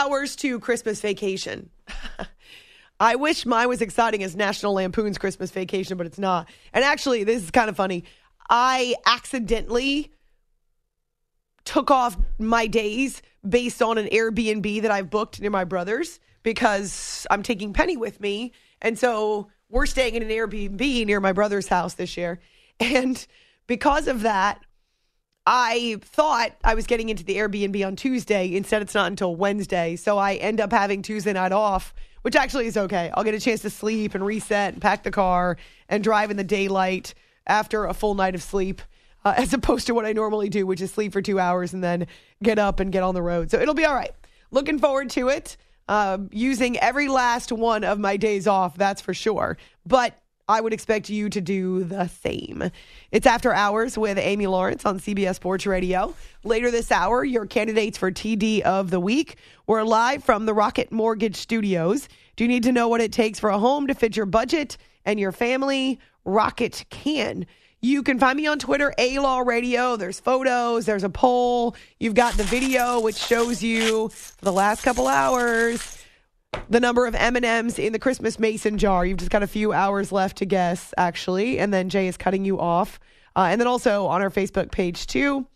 hours to Christmas vacation. I wish mine was exciting as National Lampoon's Christmas vacation, but it's not. And actually, this is kind of funny. I accidentally took off my days based on an Airbnb that I've booked near my brother's because I'm taking Penny with me. And so we're staying in an Airbnb near my brother's house this year. And because of that, I thought I was getting into the Airbnb on Tuesday. Instead, it's not until Wednesday. So I end up having Tuesday night off, which actually is okay. I'll get a chance to sleep and reset and pack the car and drive in the daylight after a full night of sleep, uh, as opposed to what I normally do, which is sleep for two hours and then get up and get on the road. So it'll be all right. Looking forward to it. Uh, using every last one of my days off, that's for sure. But I would expect you to do the same. It's After Hours with Amy Lawrence on CBS Sports Radio. Later this hour, your candidates for TD of the Week. We're live from the Rocket Mortgage Studios. Do you need to know what it takes for a home to fit your budget and your family? Rocket can. You can find me on Twitter, A Law Radio. There's photos, there's a poll. You've got the video, which shows you the last couple hours the number of M&Ms in the Christmas mason jar. You've just got a few hours left to guess, actually, and then Jay is cutting you off. Uh, and then also on our Facebook page too.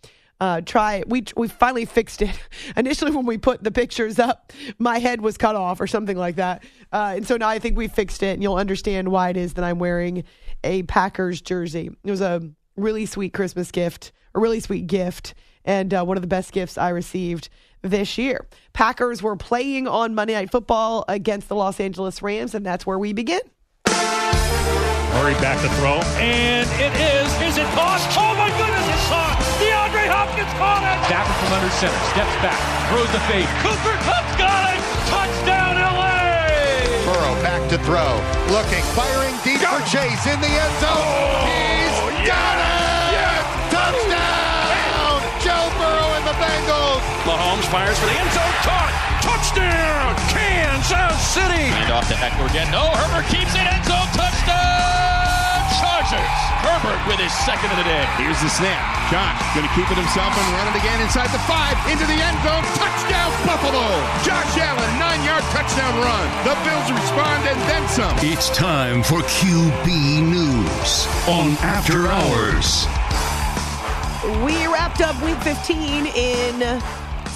Uh, try we we finally fixed it. Initially, when we put the pictures up, my head was cut off or something like that, uh, and so now I think we fixed it, and you'll understand why it is that I'm wearing a Packers jersey. It was a really sweet Christmas gift, a really sweet gift, and uh, one of the best gifts I received this year. Packers were playing on Monday Night Football against the Los Angeles Rams, and that's where we begin. Murray back to throw, and it is. Is it caught? Oh my goodness, it's caught! DeAndre Hopkins caught it! Back from under center, steps back, throws the fade. Cooper Kupp's got it! Touchdown LA! Burrow back to throw, looking, firing deep for Chase in the end zone. Oh, He's yeah. got it! Yes! Touchdown! Joe Burrow and the Bengals. Mahomes fires for the end zone, caught! Touchdown! Kansas City! Hand off to Ekeler again. No, Herbert keeps it. End zone touchdown! Chargers. Herbert with his second of the day. Here's the snap. Josh going to keep it himself and run it again inside the five, into the end zone. Touchdown, Buffalo! Josh Allen, nine-yard touchdown run. The Bills respond and then some. It's time for QB News on After Hours. We wrapped up week 15 in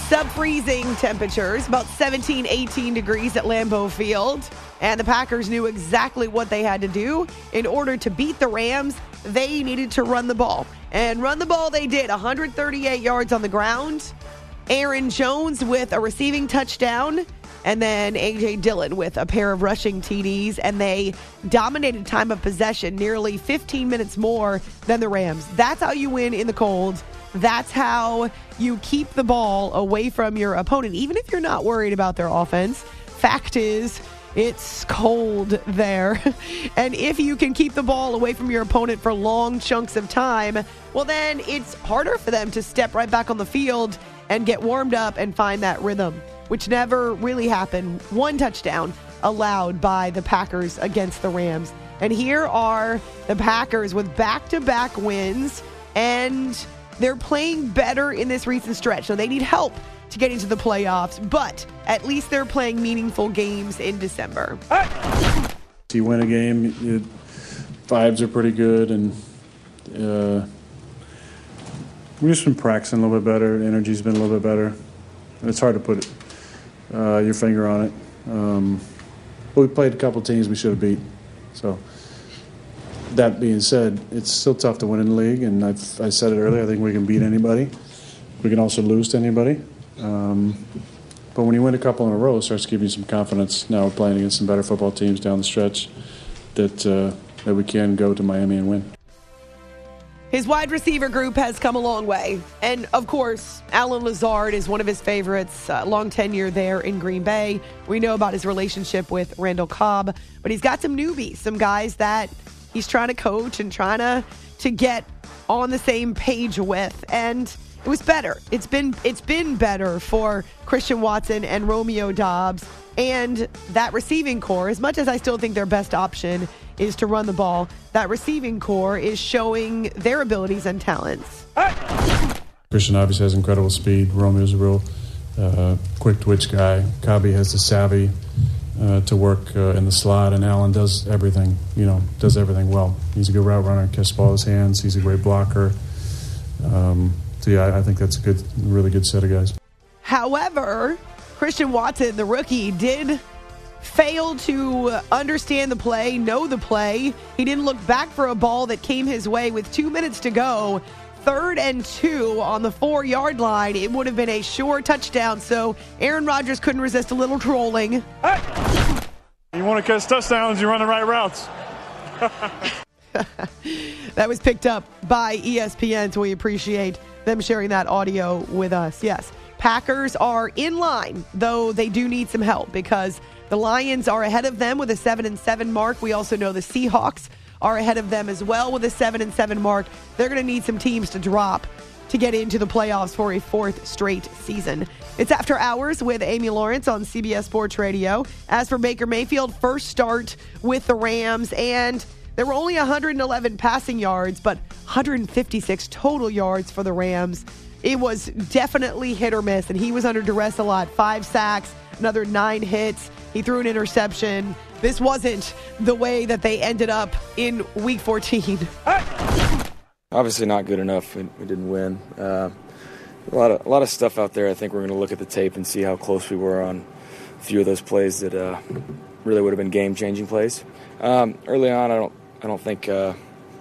sub freezing temperatures, about 17, 18 degrees at Lambeau Field. And the Packers knew exactly what they had to do. In order to beat the Rams, they needed to run the ball. And run the ball they did 138 yards on the ground. Aaron Jones with a receiving touchdown. And then A.J. Dillon with a pair of rushing TDs. And they dominated time of possession nearly 15 minutes more than the Rams. That's how you win in the cold. That's how you keep the ball away from your opponent, even if you're not worried about their offense. Fact is, it's cold there. And if you can keep the ball away from your opponent for long chunks of time, well, then it's harder for them to step right back on the field and get warmed up and find that rhythm, which never really happened. One touchdown allowed by the Packers against the Rams. And here are the Packers with back to back wins, and they're playing better in this recent stretch. So they need help to get into the playoffs, but at least they're playing meaningful games in December. You win a game, it, vibes are pretty good, and uh, we've just been practicing a little bit better. Energy's been a little bit better. It's hard to put it, uh, your finger on it. Um, but we played a couple teams we should have beat. So that being said, it's still tough to win in the league, and I've, I said it earlier. I think we can beat anybody. We can also lose to anybody. Um, but when you win a couple in a row, it starts give you some confidence. Now we're playing against some better football teams down the stretch that uh, that we can go to Miami and win. His wide receiver group has come a long way. And of course, Allen Lazard is one of his favorites, uh, long tenure there in Green Bay. We know about his relationship with Randall Cobb, but he's got some newbies, some guys that he's trying to coach and trying to, to get on the same page with. And it was better. It's been it's been better for Christian Watson and Romeo Doubs and that receiving corps. As much as I still think their best option is to run the ball, that receiving corps is showing their abilities and talents. Christian obviously has incredible speed. Romeo's a real uh, quick twitch guy. Cobby has the savvy uh, to work uh, in the slot, and Allen does everything. You know, does everything well. He's a good route runner, catches ball his hands. He's a great blocker. Um, so yeah, I, I think that's a good, really good set of guys. However, Christian Watson, the rookie, did fail to understand the play, know the play. He didn't look back for a ball that came his way with two minutes to go. Third and two on the four yard line. It would have been a sure touchdown. So Aaron Rodgers couldn't resist a little trolling. You want to catch touchdowns, you run the right routes. that was picked up by ESPN, so we appreciate them sharing that audio with us. Yes, Packers are in line, though they do need some help because the Lions are ahead of them with a 7 and 7 mark. We also know the Seahawks are ahead of them as well with a 7 and 7 mark. They're going to need some teams to drop to get into the playoffs for a fourth straight season. It's after hours with Amy Lawrence on CBS Sports Radio. As for Baker Mayfield, first start with the Rams and there were only 111 passing yards, but 156 total yards for the Rams. It was definitely hit or miss, and he was under duress a lot. Five sacks, another nine hits. He threw an interception. This wasn't the way that they ended up in week 14. Obviously, not good enough. We, didn't win. Uh, a lot of a lot of stuff out there. I think we're going to look at the tape and see how close we were on a few of those plays that uh, really would have been game changing plays. Um, early on, I don't I don't think uh,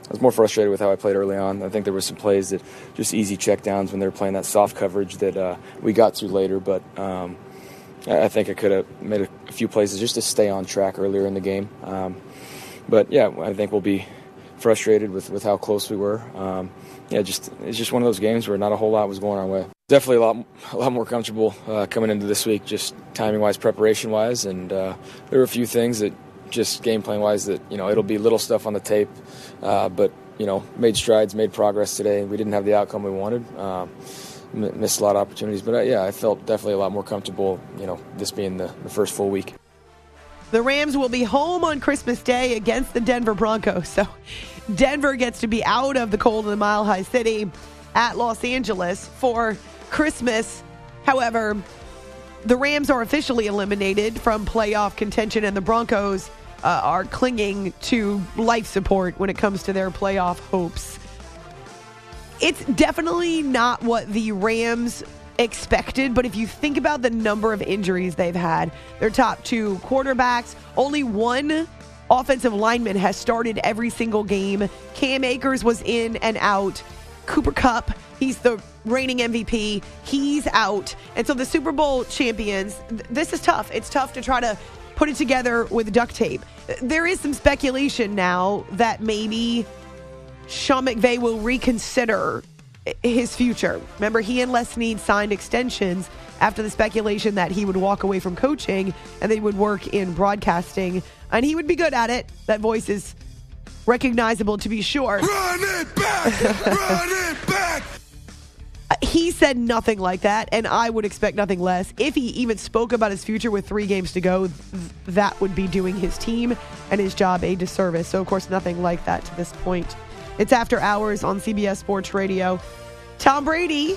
I was more frustrated with how I played early on. I think there were some plays that just easy checkdowns when they were playing that soft coverage that uh, we got through later. But um, I think I could have made a, few plays just to stay on track earlier in the game. Um, but yeah, I think we'll be frustrated with, with how close we were. Um, yeah, just it's just one of those games where not a whole lot was going our way. Definitely a lot a lot more comfortable uh, coming into this week, just timing wise, preparation wise, and uh, there were a few things that just game plan wise that you know it'll be little stuff on the tape, uh, but you know made strides, made progress today. We didn't have the outcome we wanted. Um, missed a lot of opportunities, but uh, yeah, I felt definitely a lot more comfortable. You know, this being the, the first full week. The Rams will be home on Christmas Day against the Denver Broncos. So Denver gets to be out of the cold of the Mile High City at Los Angeles for Christmas. However, the Rams are officially eliminated from playoff contention, and the Broncos uh, are clinging to life support when it comes to their playoff hopes. It's definitely not what the Rams expected, but if you think about the number of injuries they've had, their top two quarterbacks, only one offensive lineman has started every single game. Cam Akers was in and out. Cooper Kupp, he's the reigning MVP, he's out. And so the Super Bowl champions, th- this is tough. It's tough to try to put it together with duct tape. There is some speculation now that maybe Sean McVay will reconsider his future. Remember, he and Les Snead signed extensions after the speculation that he would walk away from coaching and they would work in broadcasting, and he would be good at it. That voice is recognizable to be sure. Run it back! Run it back! He said nothing like that, and I would expect nothing less. If he even spoke about his future with three games to go, th- that would be doing his team and his job a disservice. So, of course, nothing like that to this point. It's after hours on CBS Sports Radio. Tom Brady,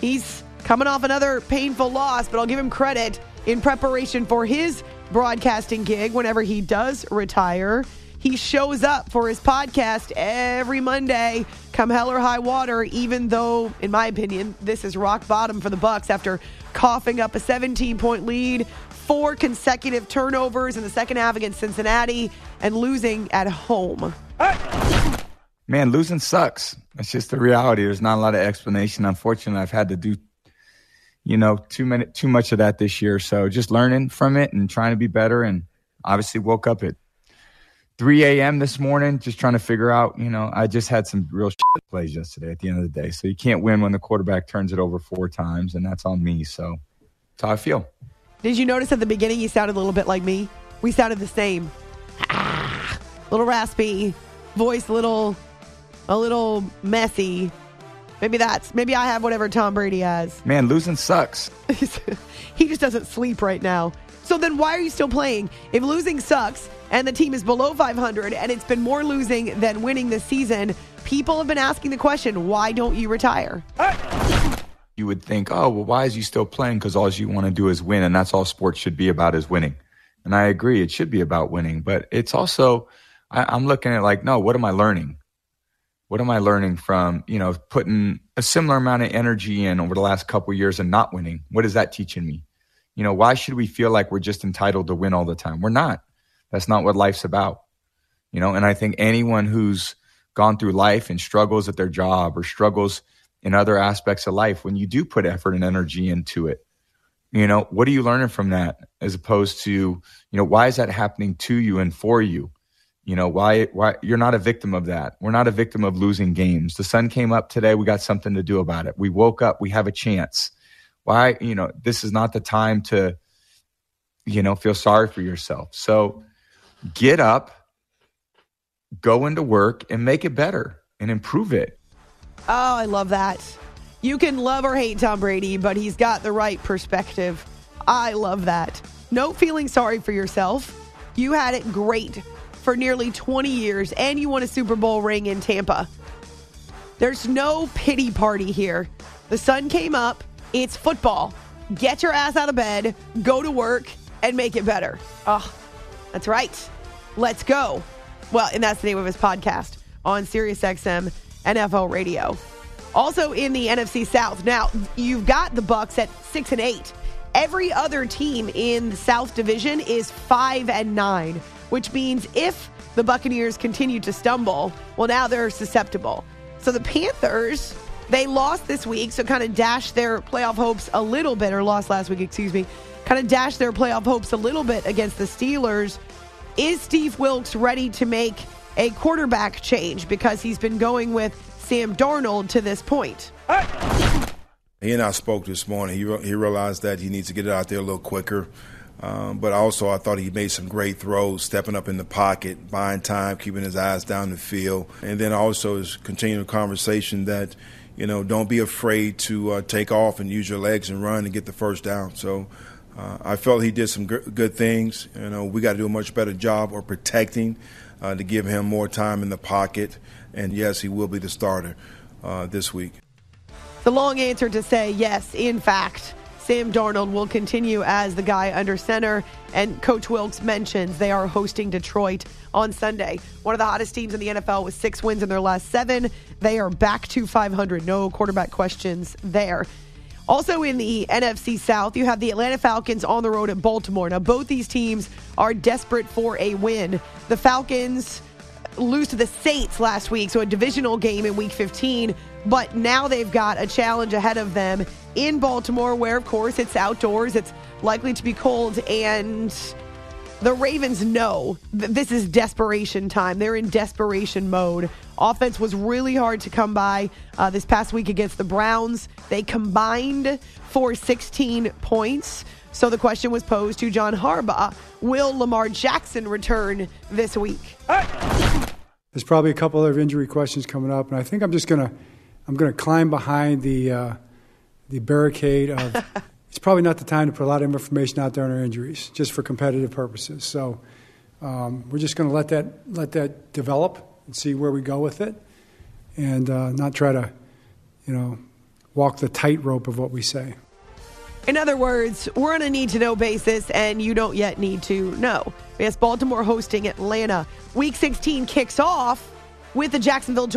he's coming off another painful loss, but I'll give him credit in preparation for his broadcasting gig whenever he does retire. He shows up for his podcast every Monday, come hell or high water, even though, in my opinion, this is rock bottom for the Bucs after coughing up a 17 point lead, four consecutive turnovers in the second half against Cincinnati, and losing at home. Man, losing sucks. It's just the reality. There's not a lot of explanation. Unfortunately, I've had to do you know, too many, too much of that this year. So just learning from it and trying to be better. And obviously woke up at 3 a.m. this morning, just trying to figure out, you know, I just had some real plays yesterday at the end of the day. So you can't win when the quarterback turns it over four times, and that's on me. So that's how I feel. Did you notice at the beginning you sounded a little bit like me? We sounded the same. Ah, little raspy, voice little, a little messy. Maybe that's maybe I have whatever Tom Brady has. Man, losing sucks. he just doesn't sleep right now. So then why are you still playing? If losing sucks and the team is below 500 and it's been more losing than winning this season, people have been asking the question, why don't you retire? you would think, oh, well, why is he still playing? Because all you want to do is win, and that's all sports should be about is winning. And I agree, it should be about winning, but it's also, I, I'm looking at like, no, what am I learning? What am I learning from, you know, putting a similar amount of energy in over the last couple years and not winning? What is that teaching me? You know, why should we feel like we're just entitled to win all the time? We're not. That's not what life's about. You know, and I think anyone who's gone through life and struggles at their job or struggles in other aspects of life, when you do put effort and energy into it, you know, what are you learning from that as opposed to, you know, why is that happening to you and for you? You know, why why you're not a victim of that. We're not a victim of losing games. The sun came up today, we got something to do about it. We woke up, we have a chance. Why, you know, this is not the time to you know, feel sorry for yourself. So get up, go into work and make it better and improve it. Oh, I love that. You can love or hate Tom Brady, but he's got the right perspective. I love that. No feeling sorry for yourself. You had it great for nearly 20 years and you won a Super Bowl ring in Tampa. There's no pity party here. The sun came up. It's football. Get your ass out of bed, go to work, and make it better. Oh, that's right. Let's go. Well, and that's the name of his podcast on SiriusXM NFL Radio. Also in the NFC South. Now, you've got the Bucs at 6 and 8. Every other team in the South Division is 5 and 9, which means if the Buccaneers continue to stumble, well now they're susceptible. So the Panthers, they lost this week, so kind of dashed their playoff hopes a little bit or lost last week, excuse me. Kind of dashed their playoff hopes a little bit against the Steelers. Is Steve Wilks ready to make a quarterback change because he's been going with Sam Darnold to this point? He and I spoke this morning. He, re- he realized that he needs to get it out there a little quicker. Um, but also, I thought he made some great throws, stepping up in the pocket, buying time, keeping his eyes down the field. And then also is continuing conversation that, you know, don't be afraid to uh, take off and use your legs and run and get the first down. So uh, I felt he did some good things. You know, we got to do a much better job of protecting uh, to give him more time in the pocket. And yes, he will be the starter uh, this week. The long answer to say yes, in fact, Sam Darnold will continue as the guy under center. And Coach Wilks mentions they are hosting Detroit on Sunday. One of the hottest teams in the NFL with six wins in their last seven. They are back to 500. No quarterback questions there. Also in the NFC South, you have the Atlanta Falcons on the road at Baltimore. Now, both these teams are desperate for a win. The Falcons lose to the Saints last week, so a divisional game in week 15. But now they've got a challenge ahead of them in Baltimore, where, of course, it's outdoors, it's likely to be cold, and the Ravens know that this is desperation time. They're in desperation mode. Offense was really hard to come by uh, this past week against the Browns. They combined for 16 points. So the question was posed to John Harbaugh Will Lamar Jackson return this week? There's probably a couple of injury questions coming up, and I think I'm just gonna I'm gonna climb behind the uh, the barricade of. it's probably not the time to put a lot of information out there on our injuries, just for competitive purposes. So um, we're just going to let that let that develop and see where we go with it, and uh, not try to, you know, walk the tightrope of what we say. In other words, we're on a need to know basis, and you don't yet need to know. Yes, Baltimore hosting Atlanta. Week 16 kicks off with the Jacksonville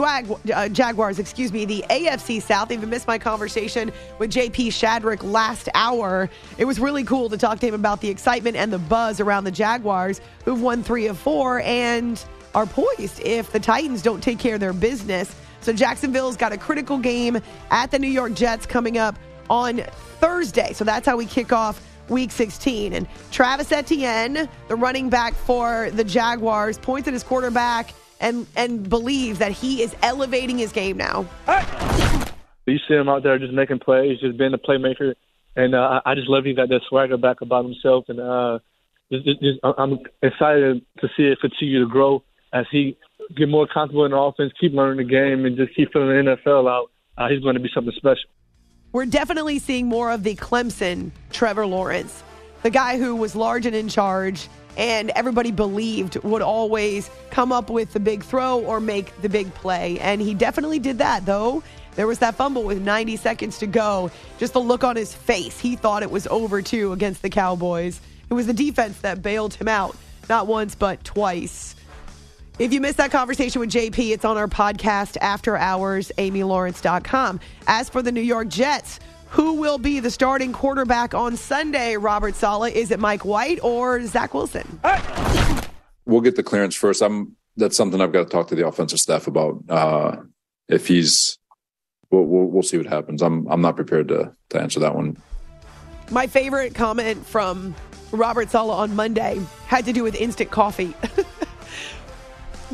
uh, Jaguars, excuse me, the AFC South. Even missed my conversation with JP Shadrick last hour. It was really cool to talk to him about the excitement and the buzz around the Jaguars, who've won three of four and are poised if the Titans don't take care of their business. So Jacksonville's got a critical game at the New York Jets coming up on Thursday. So that's how we kick off week 16. And Travis Etienne, the running back for the Jaguars, points at his quarterback and and believes that he is elevating his game now. You see him out there just making plays, just being a playmaker, and uh, I just love he got that swagger back about himself, and uh, just, just, I'm excited to see it continue to grow as he get more comfortable in the offense, keep learning the game, and just keep filling the NFL out. Uh, he's going to be something special. We're definitely seeing more of the Clemson Trevor Lawrence, the guy who was large and in charge and everybody believed would always come up with the big throw or make the big play. And he definitely did that, though. There was that fumble with 90 seconds to go. Just the look on his face. He thought it was over, too, against the Cowboys. It was the defense that bailed him out, not once, but twice. If you missed that conversation with JP, it's on our podcast, After Hours, AmyLawrence.com. As for the New York Jets, who will be the starting quarterback on Sunday, Robert Saleh? Is it Mike White or Zach Wilson? We'll get the clearance first. I'm. That's something I've got to talk to the offensive staff about. Uh, if he's, we'll, we'll, we'll see what happens. I'm I'm not prepared to to answer that one. My favorite comment from Robert Saleh on Monday had to do with instant coffee.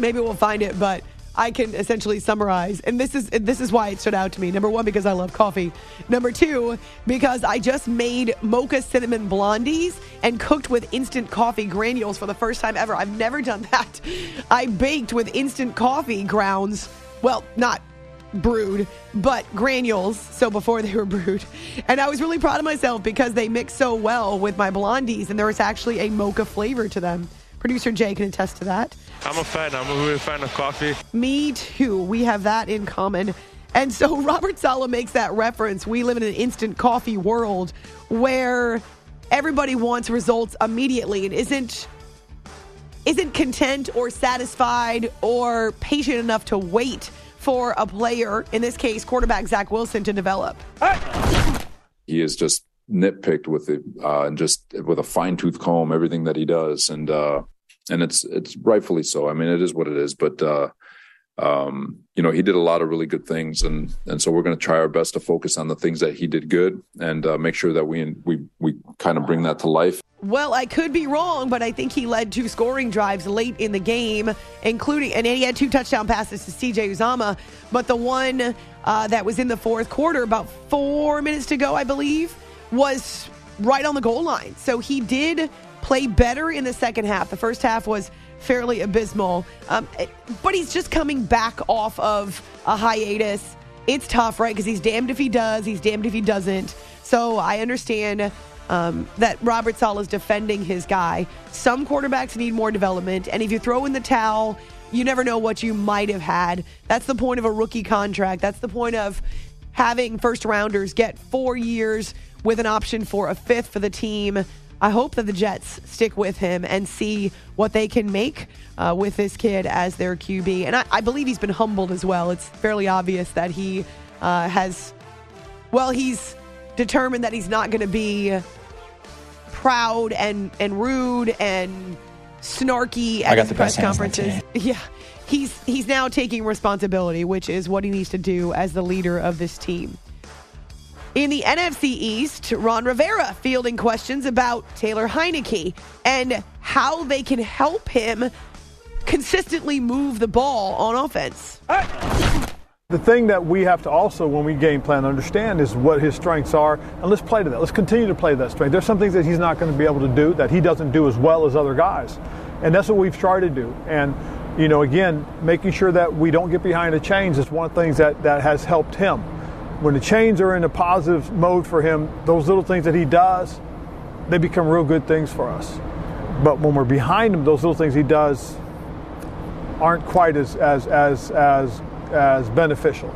Maybe we'll find it, but I can essentially summarize. And this is this is why it stood out to me. Number one, because I love coffee. Number two, because I just made mocha cinnamon blondies and cooked with instant coffee granules for the first time ever. I've never done that. I baked with instant coffee grounds. Well, not brewed, but granules. So before they were brewed. And I was really proud of myself because they mix so well with my blondies and there was actually a mocha flavor to them. Producer Jay can attest to that. I'm a fan. I'm a real fan of coffee. Me too. We have that in common. And so Robert Saleh makes that reference. We live in an instant coffee world where everybody wants results immediately and isn't isn't content or satisfied or patient enough to wait for a player, in this case quarterback Zach Wilson, to develop. He is just nitpicked with it uh, and just with a fine tooth comb everything that he does, and uh, and it's it's rightfully so. I mean, it is what it is, but. Uh, um, you know, he did a lot of really good things, and and so we're going to try our best to focus on the things that he did good, and uh, make sure that we we we kind of bring that to life. Well, I could be wrong, but I think he led two scoring drives late in the game, including, and he had two touchdown passes to CJ Uzomah. But the one uh, that was in the fourth quarter, about four minutes to go, I believe, was right on the goal line. So he did play better in the second half. The first half was fairly abysmal, um, but he's just coming back off of a hiatus. It's tough, right? Because he's damned if he does, he's damned if he doesn't. So I understand um, that Robert Saleh is defending his guy. Some quarterbacks need more development, and if you throw in the towel, you never know what you might have had. That's the point of a rookie contract. That's the point of having first rounders get four years with an option for a fifth for the team. I hope that the Jets stick with him and see what they can make uh, with this kid as their QB. And I, I, believe he's been humbled as well. It's fairly obvious that he uh, has, well, he's determined that he's not going to be proud and, and rude and snarky at his press conferences. Yeah. He's he's now taking responsibility, which is what he needs to do as the leader of this team. In the NFC East, Ron Rivera fielding questions about Taylor Heinicke and how they can help him consistently move the ball on offense. The thing that we have to also, when we game plan, understand is what his strengths are, and let's play to that. Let's continue to play that strength. There's some things that he's not going to be able to do that he doesn't do as well as other guys, and that's what we've tried to do. And you know, again, making sure that we don't get behind the chains is one of the things that that has helped him when the chains are in a positive mode for him, those little things that he does, they become real good things for us. But when we're behind him, those little things he does aren't quite as as as as as beneficial.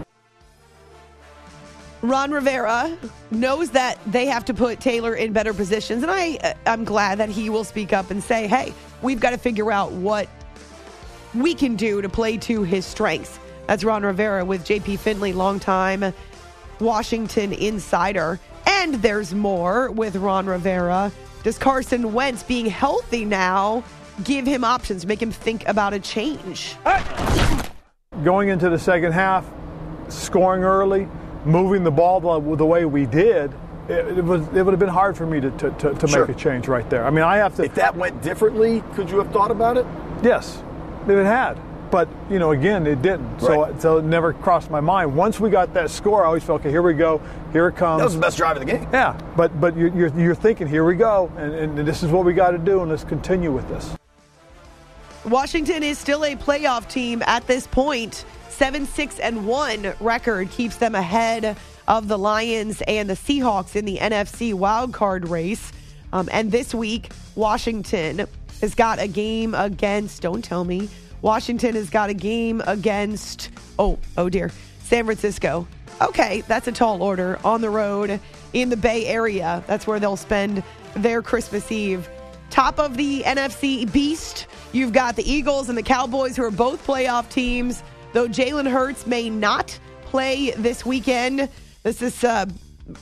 Ron Rivera knows that they have to put Taylor in better positions, and I I'm glad that he will speak up and say, "Hey, we've got to figure out what we can do to play to his strengths." That's Ron Rivera with JP Finley, long time Washington insider. And there's more with Ron Rivera. Does Carson Wentz being healthy now give him options, make him think about a change? Going into the second half, scoring early, moving the ball the, the way we did, it, it, was it would have been hard for me to, to, to, to sure. make a change right there. I mean, I have to. If that went differently, could you have thought about it? Yes, if it had. But you know, again, it didn't. Right. So, so it never crossed my mind. Once we got that score, I always felt, okay, here we go, here it comes. That was the best drive of the game. Yeah, but but you're you're, you're thinking, here we go, and, and this is what we got to do, and let's continue with this. Washington is still a playoff team at this point. Seven, six, and one record keeps them ahead of the Lions and the Seahawks in the NFC wildcard race. Um, and this week, Washington has got a game against, don't tell me, Washington has got a game against, oh, oh dear, San Francisco. Okay, that's a tall order on the road in the Bay Area. That's where they'll spend their Christmas Eve. Top of the NFC Beast, you've got the Eagles and the Cowboys, who are both playoff teams. Though Jalen Hurts may not play this weekend, this is uh,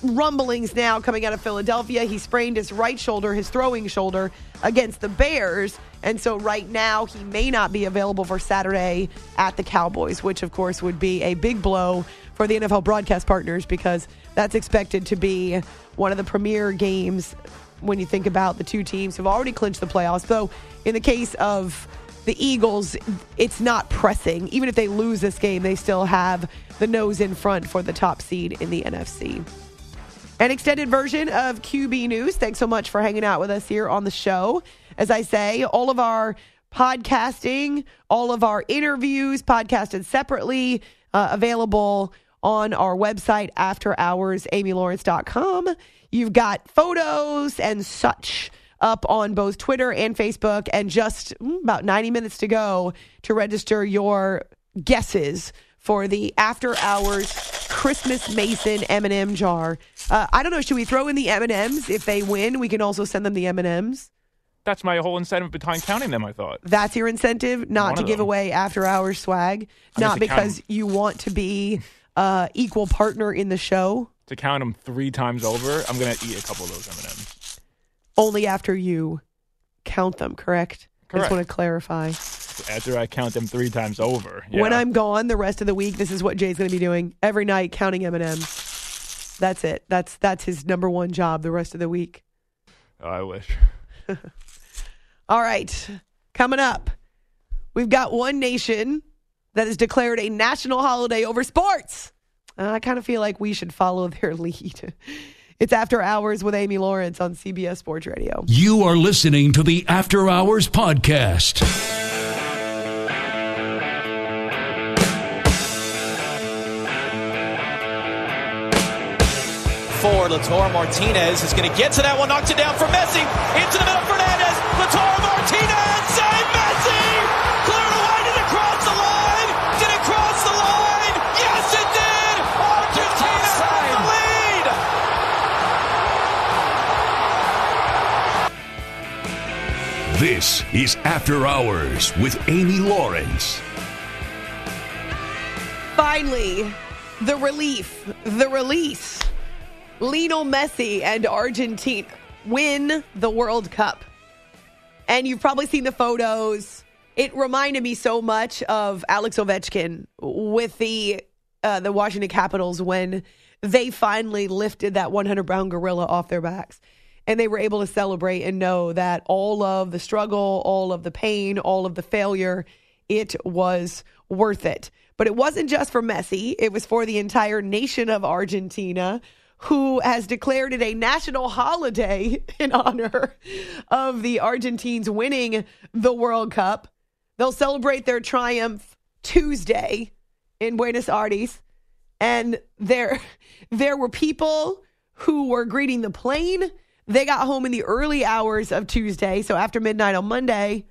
rumblings now coming out of Philadelphia. He sprained his right shoulder, his throwing shoulder, against the Bears. And so right now, he may not be available for Saturday at the Cowboys, which of course would be a big blow for the NFL broadcast partners because that's expected to be one of the premier games when you think about the two teams who've already clinched the playoffs. So in the case of the Eagles, it's not pressing. Even if they lose this game, they still have the nose in front for the top seed in the NFC. An extended version of QB News. Thanks so much for hanging out with us here on the show. As I say, all of our podcasting, all of our interviews podcasted separately, uh, available on our website, afterhoursamylawrence.com. You've got photos and such up on both Twitter and Facebook, and just mm, about 90 minutes to go to register your guesses for the after hours Christmas Mason M&M jar. Uh, I don't know. Should we throw in the M&Ms if they win? We can also send them the M&Ms. That's my whole incentive behind counting them. I thought That's your incentive, not One to give them. away after hours swag, I not because you want to be uh, equal partner in the show. to count them three times over. I'm gonna eat a couple of those M&Ms. Only after you count them. Correct. I just want to clarify. After I count them three times over. Yeah. When I'm gone the rest of the week, this is what Jay's going to be doing every night, counting M and M's. That's it. That's that's his number one job the rest of the week. Oh, I wish. All right, coming up, we've got one nation that has declared a national holiday over sports. Uh, I kind of feel like we should follow their lead. It's After Hours with Amy Lawrence on CBS Sports Radio. You are listening to the After Hours Podcast. For Lautaro Martinez is going to get to that one, knocked it down for Messi. Into the middle, Fernandez. Lautaro Martinez, save Messi! Cleared away, did it cross the line? Did it cross the line? Yes, it did! Argentina has the lead! This is After Hours with Amy Lawrence. Finally, the relief, the release. Lionel Messi and Argentina win the World Cup. And you've probably seen the photos. It reminded me so much of Alex Ovechkin with the uh, the Washington Capitals when they finally lifted that 100 pound gorilla off their backs. And they were able to celebrate and know that all of the struggle, all of the pain, all of the failure, it was worth it. But it wasn't just for Messi, it was for the entire nation of Argentina who has declared it a national holiday in honor of the Argentines winning the World Cup. They'll celebrate their triumph Tuesday in Buenos Aires. And there there were people who were greeting the plane. They got home in the early hours of Tuesday, so after midnight on Monday,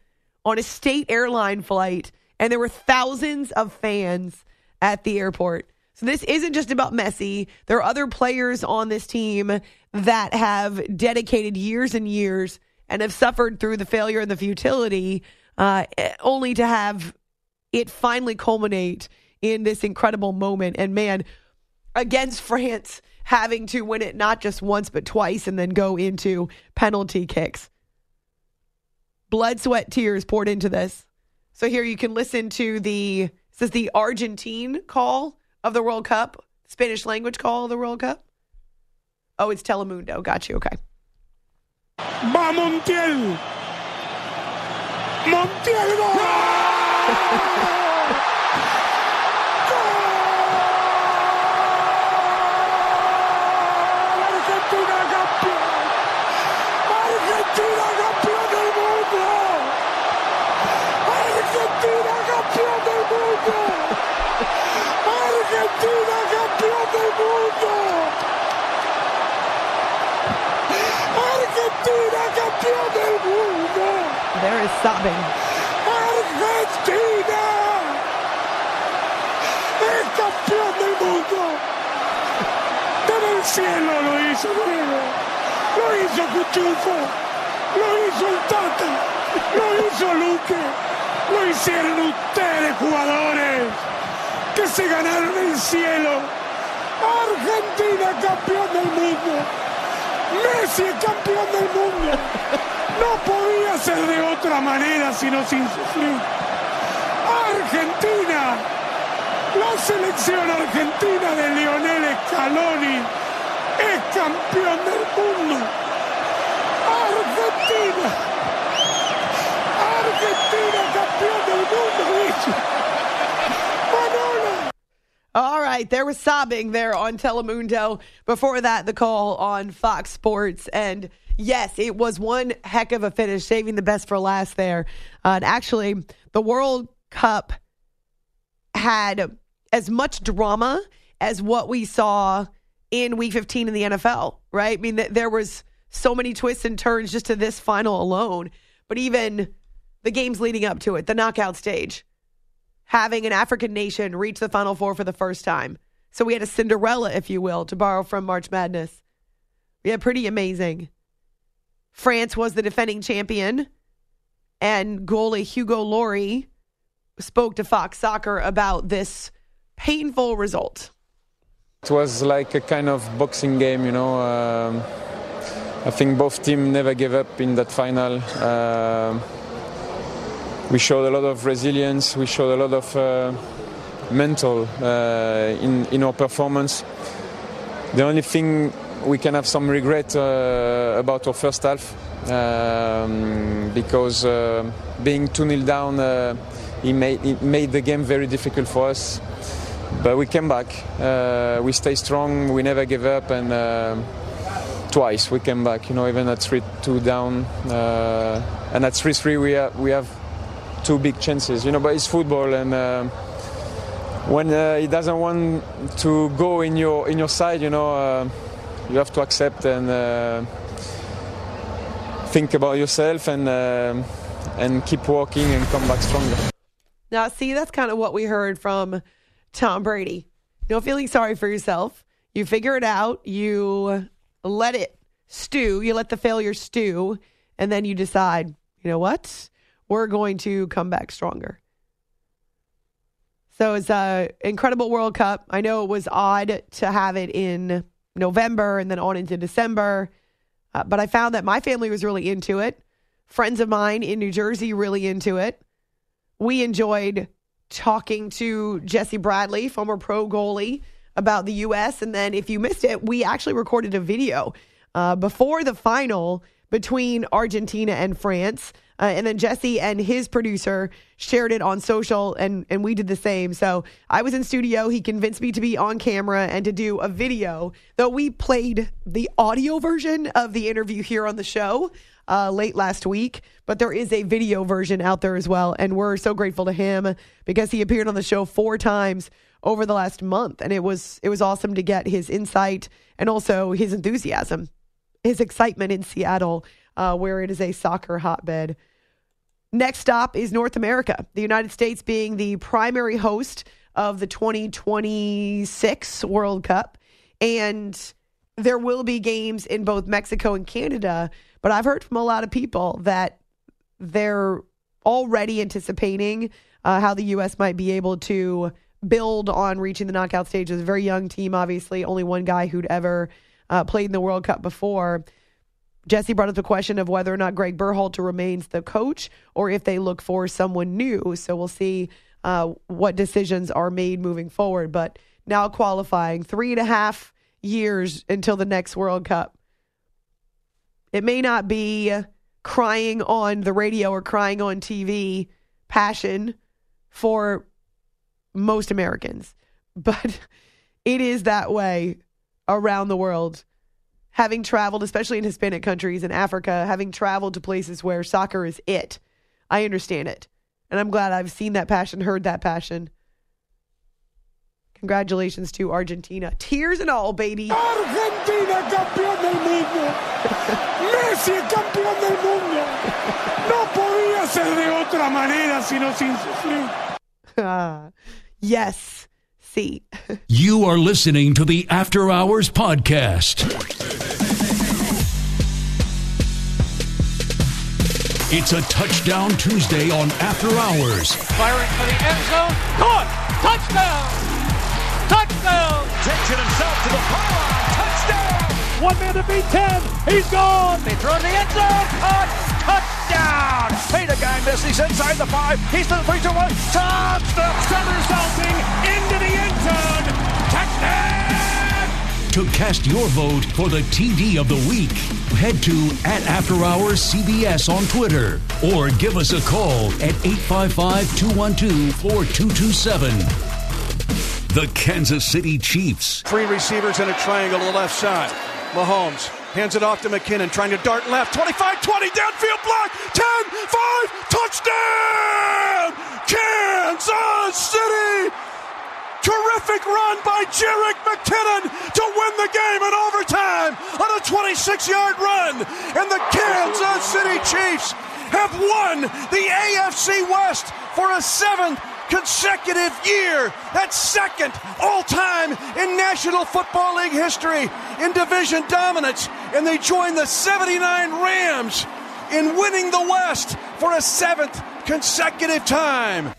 on a state airline flight, and there were thousands of fans at the airport. So this isn't just about Messi. There are other players on this team that have dedicated years and years and have suffered through the failure and the futility, uh, only to have it finally culminate in this incredible moment. And man, against France having to win it not just once but twice and then go into penalty kicks. Blood, sweat, tears poured into this. So here you can listen to the this is the Argentine call of the World Cup, Spanish language call of the World Cup. Oh, it's Telemundo. Got you. Okay. Va Montiel. Montiel mundo. Argentina campeón del mundo. there is sobbing. ¡Argentina! ¡Es campeón del mundo! Desde el cielo lo hizo Diego, lo hizo Cuchufo, lo hizo el Tata, lo hizo Luque, lo hicieron ustedes jugadores que se ganaron el cielo. Argentina campeón del mundo. Messi es campeón del mundo. No podía ser de otra manera sino sin sufrir. Argentina, la selección argentina de Lionel Scaloni es campeón del mundo. Argentina, Argentina campeón del mundo, dice. All right, there was sobbing there on Telemundo. Before that, the call on Fox Sports. And yes, it was one heck of a finish, saving the best for last there. Uh, and actually, the World Cup had as much drama as what we saw in Week 15 in the NFL, right? I mean, th- there was so many twists and turns just to this final alone. But even the games leading up to it, the knockout stage, having an African nation reach the Final Four for the first time. So we had a Cinderella, if you will, to borrow from March Madness. Yeah, pretty amazing. France was the defending champion, and goalie Hugo Lloris spoke to Fox Soccer about this painful result. It was like a kind of boxing game, you know. Um, I think both teams never gave up in that final. Um we showed a lot of resilience. We showed a lot of uh, mental uh, in in our performance. The only thing we can have some regret uh, about our first half um, because uh, being 2 0 down, uh, it, made, it made the game very difficult for us. But we came back. Uh, we stayed strong. We never gave up, and uh, twice we came back. You know, even at 3-2 down, uh, and at 3-3 we have, we have two big chances. You know, but it's football, and uh, when uh, it doesn't want to go in your in your side, you know, uh, you have to accept and uh, think about yourself and uh, and keep walking and come back stronger. Now, see, that's kind of what we heard from Tom Brady. No feeling sorry for yourself. You figure it out. You let it stew. You let the failure stew. And then you decide, you know what? We're going to come back stronger. So it's an incredible World Cup. I know it was odd to have it in November and then on into December, uh, but I found that my family was really into it. Friends of mine in New Jersey really into it. We enjoyed talking to Jesse Bradley, former pro goalie, about the U.S. And then if you missed it, we actually recorded a video uh, before the final between Argentina and France. Uh, and then Jesse and his producer shared it on social, and, and we did the same. So I was in studio. He convinced me to be on camera and to do a video, though we played the audio version of the interview here on the show uh, late last week. But there is a video version out there as well. And we're so grateful to him because he appeared on the show four times over the last month. And it was it was awesome to get his insight and also his enthusiasm, his excitement in Seattle, uh, where it is a soccer hotbed. Next stop is North America, the United States being the primary host of the 2026 World Cup. And there will be games in both Mexico and Canada. But I've heard from a lot of people that they're already anticipating uh, how the U.S. might be able to build on reaching the knockout stage. It's a very young team, obviously, only one guy who'd ever uh, played in the World Cup before. Jesse brought up the question of whether or not Greg Berhalter remains the coach or if they look for someone new. So we'll see uh, what decisions are made moving forward. But now qualifying three and a half years until the next World Cup. It may not be crying on the radio or crying on TV passion for most Americans, but it is that way around the world having traveled, especially in Hispanic countries in Africa, having traveled to places where soccer is it, I understand it. And I'm glad I've seen that passion, heard that passion. Congratulations to Argentina. Tears and all, baby. Argentina campeón del mundo. Messi campeón del mundo. No podía ser de otra manera, sino sin sufrir. Ah, yes. See. You are listening to the After Hours Podcast. It's a touchdown Tuesday on After Hours. Firing for the end zone. Caught. Touchdown. Touchdown. Takes it himself to the pylon. Touchdown. One man to beat 10. He's gone. They throw in the end zone. Caught. Touchdown. Peter Gangus. He's inside the five. He's to the three to one. Touchdown. Somersaulting into the end zone. Touchdown. To cast your vote for the TD of the week, head to at After Hours CBS on Twitter or give us a call at 855 212 4227. The Kansas City Chiefs. Three receivers in a triangle to the left side. Mahomes hands it off to McKinnon, trying to dart left. 25 20, downfield block. 10 5, touchdown! Kansas City! Terrific run by Jerick McKinnon to win the game in overtime on a 26 yard run. And the Kansas City Chiefs have won the AFC West for a seventh consecutive year. That's second all time in National Football League history in division dominance. And they join the 79 Rams in winning the West for a seventh consecutive time.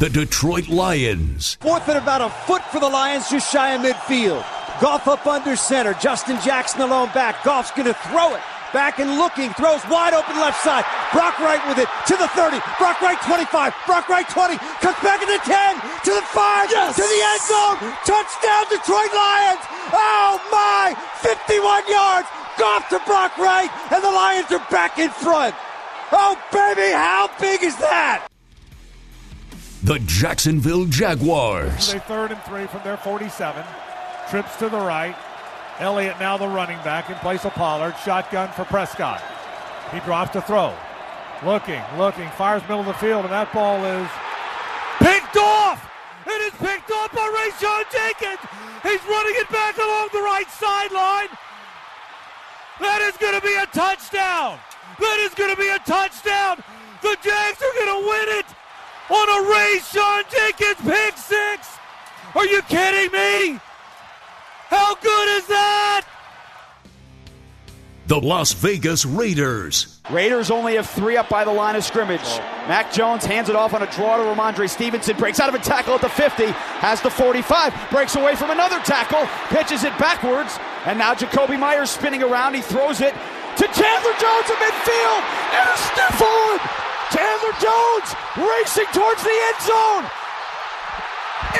The Detroit Lions. Fourth and about a foot for the Lions, just shy of midfield. Goff up under center. Justin Jackson alone back. Goff's going to throw it. Back and looking. Throws wide open left side. Brock Wright with it to the 30. Brock Wright 25. Brock Wright 20. Cuts back into 10. To the 5. Yes! To the end zone. Touchdown Detroit Lions. Oh my. 51 yards. Goff to Brock Wright. And the Lions are back in front. Oh baby, how big is that? The Jacksonville Jaguars. They third and three from their 47. Trips to the right. Elliott now the running back in place of Pollard. Shotgun for Prescott. He drops to throw. Looking, looking, fires middle of the field, and that ball is picked off. It is picked off by Rayshawn Jenkins. He's running it back along the right sideline. That is going to be a touchdown. That is going to be a touchdown. The Jags are going to win it on a Rayshawn Jenkins pick six. Are you kidding me? How good is that? The Las Vegas Raiders. Raiders only have three up by the line of scrimmage. Mac Jones hands it off on a draw to Rhamondre Stevenson, breaks out of a tackle at the 50, has the 45, breaks away from another tackle, pitches it backwards, and now Jakobi Meyers spinning around. He throws it to Chandler Jones in midfield, and a stiff arm. Chandler Jones racing towards the end zone.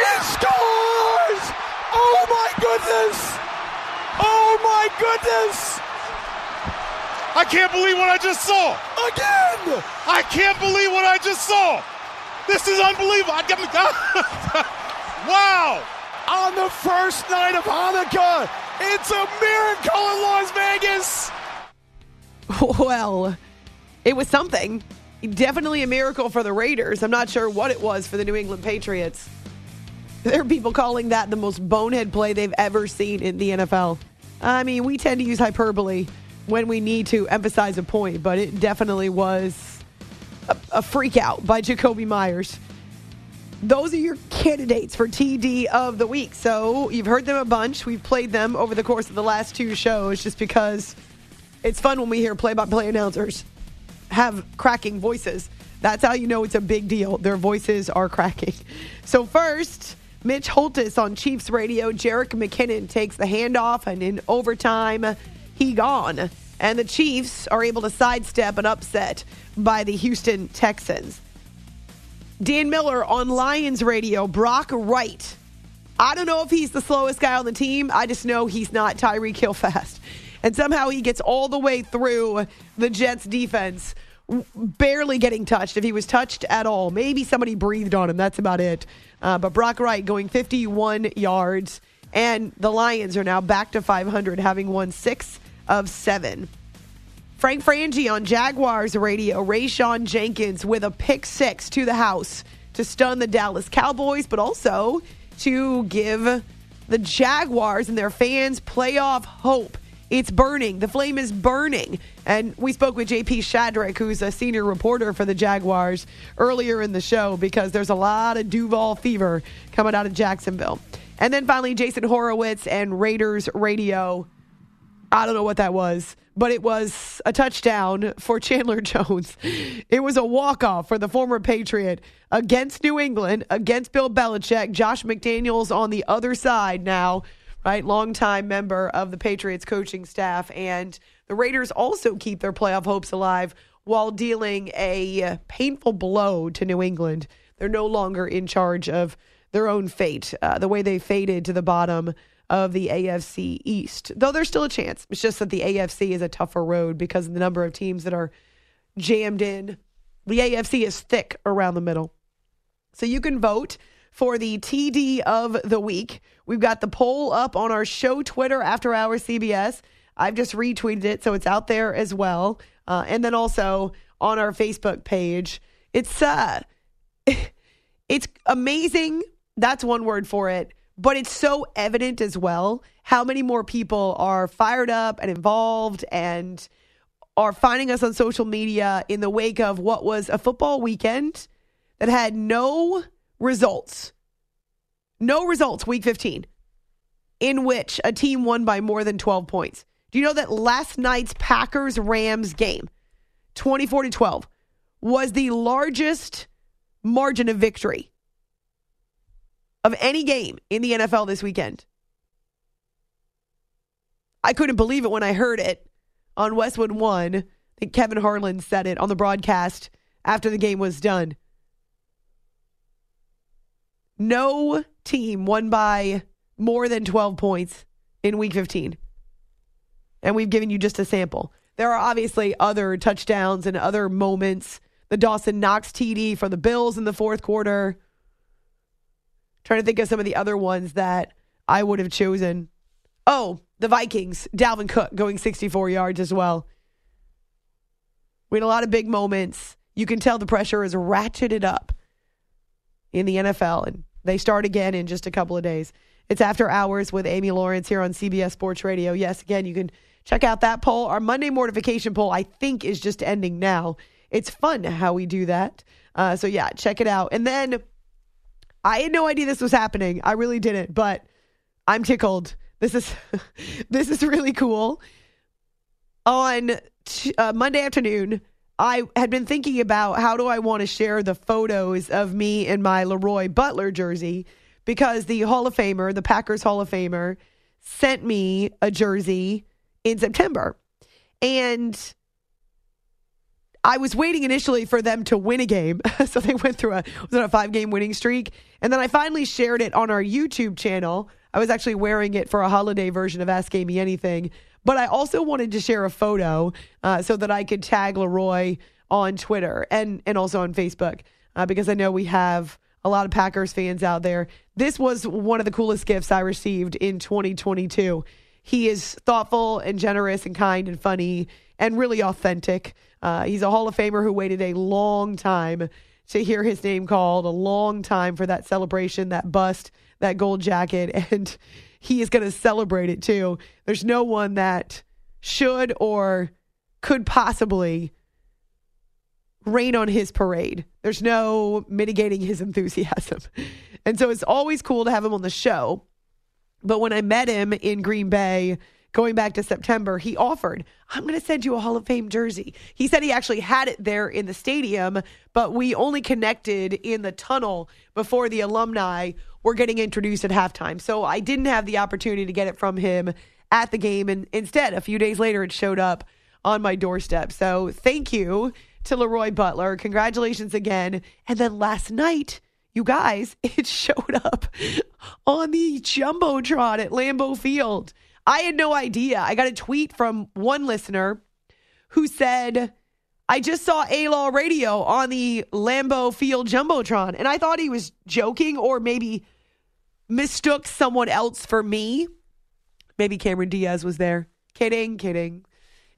It scores! Oh my goodness! Oh my goodness! I can't believe what I just saw. Again! I can't believe what I just saw. This is unbelievable. I get me. wow. On the first night of Hanukkah, it's a miracle in Las Vegas. Well, it was something. Definitely a miracle for the Raiders. I'm not sure what it was for the New England Patriots. There are people calling that the most bonehead play they've ever seen in the NFL. I mean, we tend to use hyperbole when we need to emphasize a point, but it definitely was a, a freak out by Jakobi Meyers. Those are your candidates for TD of the week. So you've heard them a bunch. We've played them over the course of the last two shows just because it's fun when we hear play by play announcers have cracking voices. That's how you know it's a big deal. Their voices are cracking. So, first, Mitch Holthus on Chiefs radio. Jerick McKinnon takes the handoff, and in overtime, he gone. And the Chiefs are able to sidestep an upset by the Houston Texans. Dan Miller on Lions radio. Brock Wright. I don't know if he's the slowest guy on the team. I just know he's not Tyreek Hill fast. And somehow he gets all the way through the Jets defense, barely getting touched. If he was touched at all, maybe somebody breathed on him. That's about it. Uh, but Brock Wright going 51 yards. And the Lions are now back to 500, having won six of seven. Frank Frangie on Jaguars radio. Rayshawn Jenkins with a pick six to the house to stun the Dallas Cowboys, but also to give the Jaguars and their fans playoff hope It's burning. The flame is burning. And we spoke with JP Shadrick, who's a senior reporter for the Jaguars, earlier in the show because there's a lot of Duval fever coming out of Jacksonville. And then finally, Jason Horowitz and Raiders Radio. I don't know what that was, but it was a touchdown for Chandler Jones. It was a walk-off for the former Patriot against New England, against Bill Belichick. Josh McDaniels on the other side now, right? Longtime member of the Patriots coaching staff. And the Raiders also keep their playoff hopes alive while dealing a painful blow to New England. They're no longer in charge of their own fate, uh, the way they faded to the bottom of the AFC East. Though there's still a chance. It's just that the AFC is a tougher road because of the number of teams that are jammed in. The AFC is thick around the middle. So you can vote for the TD of the week. We've got the poll up on our show Twitter, After Hours CBS. I've just retweeted it, so it's out there as well. Uh, and then also on our Facebook page. It's uh, it's amazing that's one word for it. But it's so evident as well how many more people are fired up and involved and are finding us on social media in the wake of what was a football weekend that had no results. No results, week 15, in which a team won by more than 12 points. Do you know that last night's Packers Rams game, 24 to 12, was the largest margin of victory of any game in the NFL this weekend. I couldn't believe it when I heard it on Westwood One. I think Kevin Harlan said it on the broadcast after the game was done. No team won by more than 12 points in week 15. And we've given you just a sample. There are obviously other touchdowns and other moments. The Dawson Knox TD for the Bills in the fourth quarter. Trying to think of some of the other ones that I would have chosen. Oh, the Vikings, Dalvin Cook going 64 yards as well. We had a lot of big moments. You can tell the pressure is ratcheted up in the NFL, and they start again in just a couple of days. It's After Hours with Amy Lawrence here on CBS Sports Radio. Yes, again, you can check out that poll. Our Monday mortification poll, I think, is just ending now. It's fun how we do that. Uh, so, yeah, check it out. And then I had no idea this was happening. I really didn't, but I'm tickled. This is this is really cool. On t- uh, Monday afternoon, I had been thinking about how do I want to share the photos of me in my LeRoy Butler jersey because the Hall of Famer, the Packers Hall of Famer, sent me a jersey in September. And I was waiting initially for them to win a game. so they went through a was it a five game winning streak. And then I finally shared it on our YouTube channel. I was actually wearing it for a holiday version of Ask Amy Anything. But I also wanted to share a photo uh, so that I could tag LeRoy on Twitter and, and also on Facebook uh, because I know we have a lot of Packers fans out there. This was one of the coolest gifts I received in 2022. He is thoughtful and generous and kind and funny and really authentic. Uh, he's a Hall of Famer who waited a long time to hear his name called, a long time for that celebration, that bust, that gold jacket, and he is going to celebrate it too. There's no one that should or could possibly rain on his parade. There's no mitigating his enthusiasm. And so it's always cool to have him on the show. But when I met him in Green Bay, going back to September, he offered, I'm going to send you a Hall of Fame jersey. He said he actually had it there in the stadium, but we only connected in the tunnel before the alumni were getting introduced at halftime. So I didn't have the opportunity to get it from him at the game. And instead, a few days later, it showed up on my doorstep. So thank you to LeRoy Butler. Congratulations again. And then last night, you guys, it showed up on the Jumbotron at Lambeau Field. I had no idea. I got a tweet from one listener who said, I just saw A Law Radio on the Lambeau Field Jumbotron, and I thought he was joking or maybe mistook someone else for me. Maybe Cameron Diaz was there. Kidding, kidding.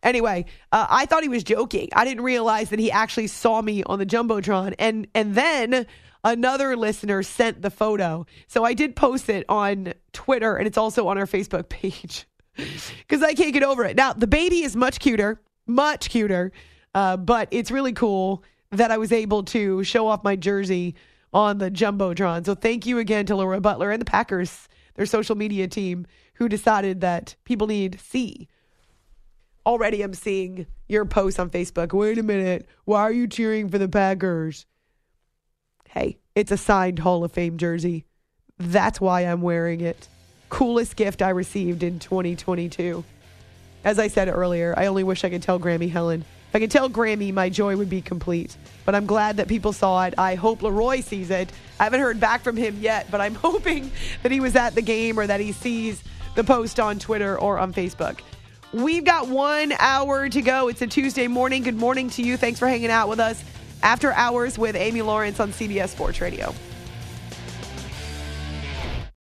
Anyway, uh, I thought he was joking. I didn't realize that he actually saw me on the jumbotron, and and then another listener sent the photo. So I did post it on Twitter, and it's also on our Facebook page. because I can't get over it. Now, the baby is much cuter, much cuter, uh, but it's really cool that I was able to show off my jersey on the Jumbotron. So thank you again to LeRoy Butler and the Packers, their social media team, who decided that people need see. Already, I'm seeing your post on Facebook. Wait a minute. Why are you cheering for the Packers? Hey, it's a signed Hall of Fame jersey. That's why I'm wearing it. Coolest gift I received in 2022. As I said earlier, I only wish I could tell Grammy Helen. If I could tell Grammy, my joy would be complete. But I'm glad that people saw it. I hope LeRoy sees it. I haven't heard back from him yet, but I'm hoping that he was at the game or that he sees the post on Twitter or on Facebook. We've got one hour to go. It's a Tuesday morning. Good morning to you. Thanks for hanging out with us. After hours with Amy Lawrence on CBS Sports Radio.